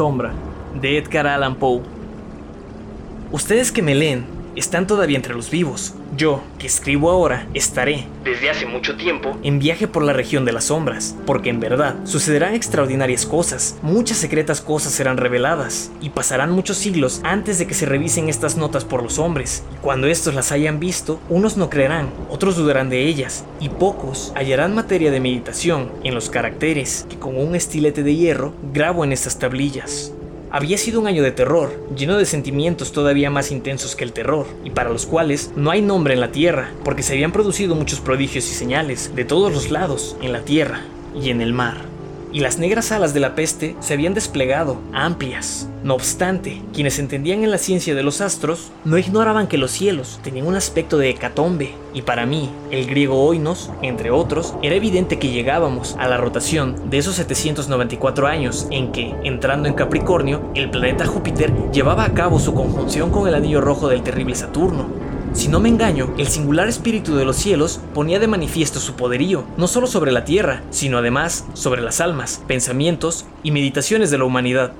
sombra, de Edgar Allan Poe. Ustedes que me leen están todavía entre los vivos. Yo, que escribo ahora, estaré, desde hace mucho tiempo, en viaje por la región de las sombras, porque en verdad sucederán extraordinarias cosas, muchas secretas cosas serán reveladas, y pasarán muchos siglos antes de que se revisen estas notas por los hombres, y cuando estos las hayan visto, unos no creerán, otros dudarán de ellas, y pocos hallarán materia de meditación en los caracteres que con un estilete de hierro grabo en estas tablillas. Había sido un año de terror, lleno de sentimientos todavía más intensos que el terror, y para los cuales no hay nombre en la Tierra, porque se habían producido muchos prodigios y señales de todos los lados, en la Tierra y en el mar y las negras alas de la peste se habían desplegado, amplias. No obstante, quienes entendían en la ciencia de los astros no ignoraban que los cielos tenían un aspecto de hecatombe, y para mí, el griego oinos, entre otros, era evidente que llegábamos a la rotación de esos 794 años en que, entrando en Capricornio, el planeta Júpiter llevaba a cabo su conjunción con el anillo rojo del terrible Saturno, si no me engaño, el singular espíritu de los cielos ponía de manifiesto su poderío, no solo sobre la tierra, sino además sobre las almas, pensamientos y meditaciones de la humanidad.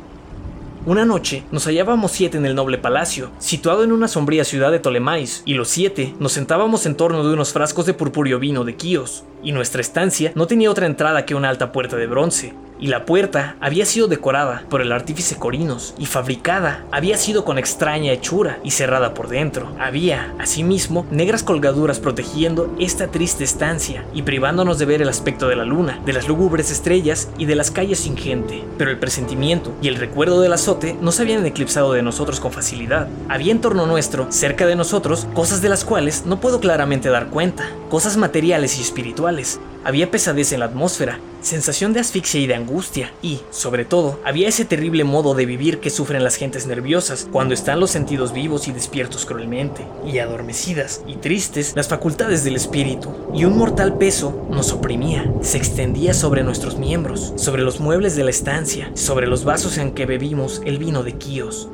Una noche nos hallábamos siete en el noble palacio, situado en una sombría ciudad de Ptolemais, y los siete nos sentábamos en torno de unos frascos de purpúreo vino de Quíos, y nuestra estancia no tenía otra entrada que una alta puerta de bronce, y la puerta había sido decorada por el artífice Corinos y fabricada había sido con extraña hechura y cerrada por dentro. Había, asimismo, negras colgaduras protegiendo esta triste estancia y privándonos de ver el aspecto de la luna, de las lúgubres estrellas y de las calles sin gente. Pero el presentimiento y el recuerdo del no se habían eclipsado de nosotros con facilidad. Había en torno nuestro, cerca de nosotros, cosas de las cuales no puedo claramente dar cuenta, cosas materiales y espirituales, había pesadez en la atmósfera, sensación de asfixia y de angustia, y, sobre todo, había ese terrible modo de vivir que sufren las gentes nerviosas cuando están los sentidos vivos y despiertos cruelmente, y adormecidas y tristes las facultades del espíritu, y un mortal peso nos oprimía, se extendía sobre nuestros miembros, sobre los muebles de la estancia, sobre los vasos en que bebimos el vino de Quíos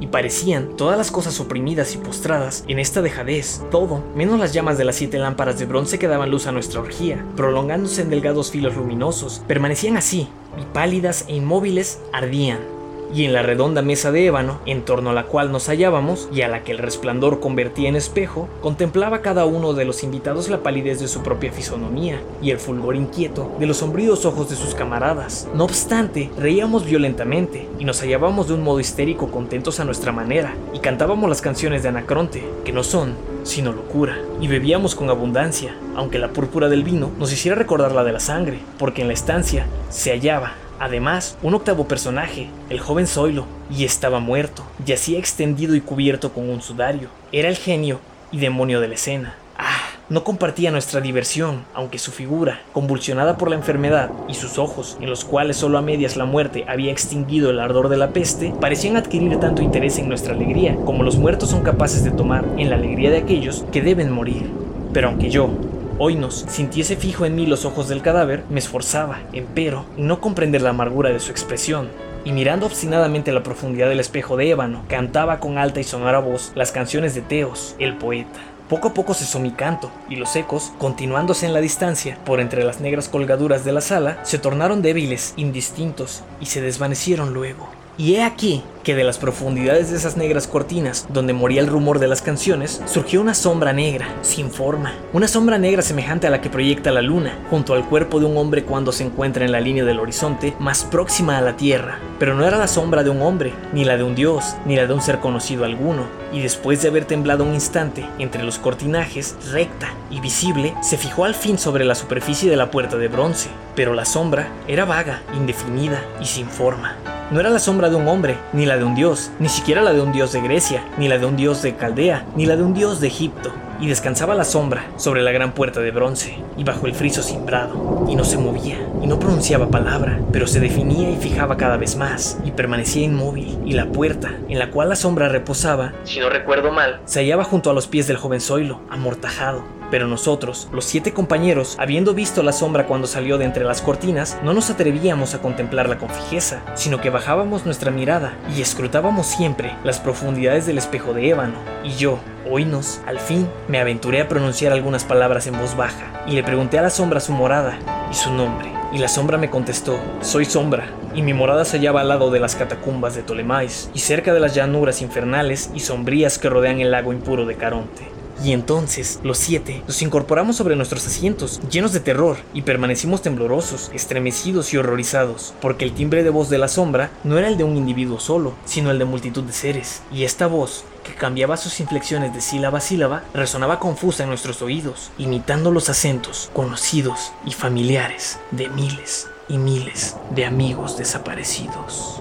y parecían todas las cosas oprimidas y postradas en esta dejadez, todo, menos las llamas de las siete lámparas de bronce que daban luz a nuestra orgía, prolongándose en delgados filos luminosos, permanecían así, y pálidas e inmóviles ardían y en la redonda mesa de ébano, en torno a la cual nos hallábamos y a la que el resplandor convertía en espejo, contemplaba cada uno de los invitados la palidez de su propia fisonomía y el fulgor inquieto de los sombríos ojos de sus camaradas. No obstante, reíamos violentamente y nos hallábamos de un modo histérico contentos a nuestra manera y cantábamos las canciones de Anacronte, que no son sino locura, y bebíamos con abundancia, aunque la púrpura del vino nos hiciera recordar la de la sangre, porque en la estancia se hallaba Además, un octavo personaje, el joven Zoilo, y estaba muerto, yacía extendido y cubierto con un sudario. Era el genio y demonio de la escena. Ah, no compartía nuestra diversión, aunque su figura, convulsionada por la enfermedad, y sus ojos, en los cuales solo a medias la muerte había extinguido el ardor de la peste, parecían adquirir tanto interés en nuestra alegría como los muertos son capaces de tomar en la alegría de aquellos que deben morir. Pero aunque yo, nos sintiese fijo en mí los ojos del cadáver, me esforzaba, empero, no comprender la amargura de su expresión. Y mirando obstinadamente la profundidad del espejo de ébano, cantaba con alta y sonora voz las canciones de Teos, el poeta. Poco a poco cesó mi canto, y los ecos, continuándose en la distancia, por entre las negras colgaduras de la sala, se tornaron débiles, indistintos, y se desvanecieron luego. Y he aquí que de las profundidades de esas negras cortinas, donde moría el rumor de las canciones, surgió una sombra negra, sin forma. Una sombra negra semejante a la que proyecta la luna, junto al cuerpo de un hombre cuando se encuentra en la línea del horizonte más próxima a la Tierra. Pero no era la sombra de un hombre, ni la de un dios, ni la de un ser conocido alguno. Y después de haber temblado un instante entre los cortinajes, recta y visible, se fijó al fin sobre la superficie de la puerta de bronce. Pero la sombra era vaga, indefinida y sin forma. No era la sombra de un hombre, ni la de un dios, ni siquiera la de un dios de Grecia, ni la de un dios de Caldea, ni la de un dios de Egipto. Y descansaba la sombra sobre la gran puerta de bronce, y bajo el friso cimbrado, y no se movía, y no pronunciaba palabra, pero se definía y fijaba cada vez más, y permanecía inmóvil, y la puerta, en la cual la sombra reposaba, si no recuerdo mal, se hallaba junto a los pies del joven Zoilo, amortajado, pero nosotros, los siete compañeros, habiendo visto la sombra cuando salió de entre las cortinas, no nos atrevíamos a contemplarla con fijeza, sino que bajábamos nuestra mirada y escrutábamos siempre las profundidades del espejo de ébano. Y yo, oínos, al fin, me aventuré a pronunciar algunas palabras en voz baja, y le pregunté a la sombra su morada y su nombre. Y la sombra me contestó, soy sombra, y mi morada se hallaba al lado de las catacumbas de Tolemais y cerca de las llanuras infernales y sombrías que rodean el lago impuro de Caronte. Y entonces, los siete, nos incorporamos sobre nuestros asientos, llenos de terror, y permanecimos temblorosos, estremecidos y horrorizados, porque el timbre de voz de la sombra no era el de un individuo solo, sino el de multitud de seres, y esta voz, que cambiaba sus inflexiones de sílaba a sílaba, resonaba confusa en nuestros oídos, imitando los acentos conocidos y familiares de miles y miles de amigos desaparecidos.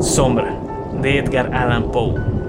Sombra de Edgar Allan Poe.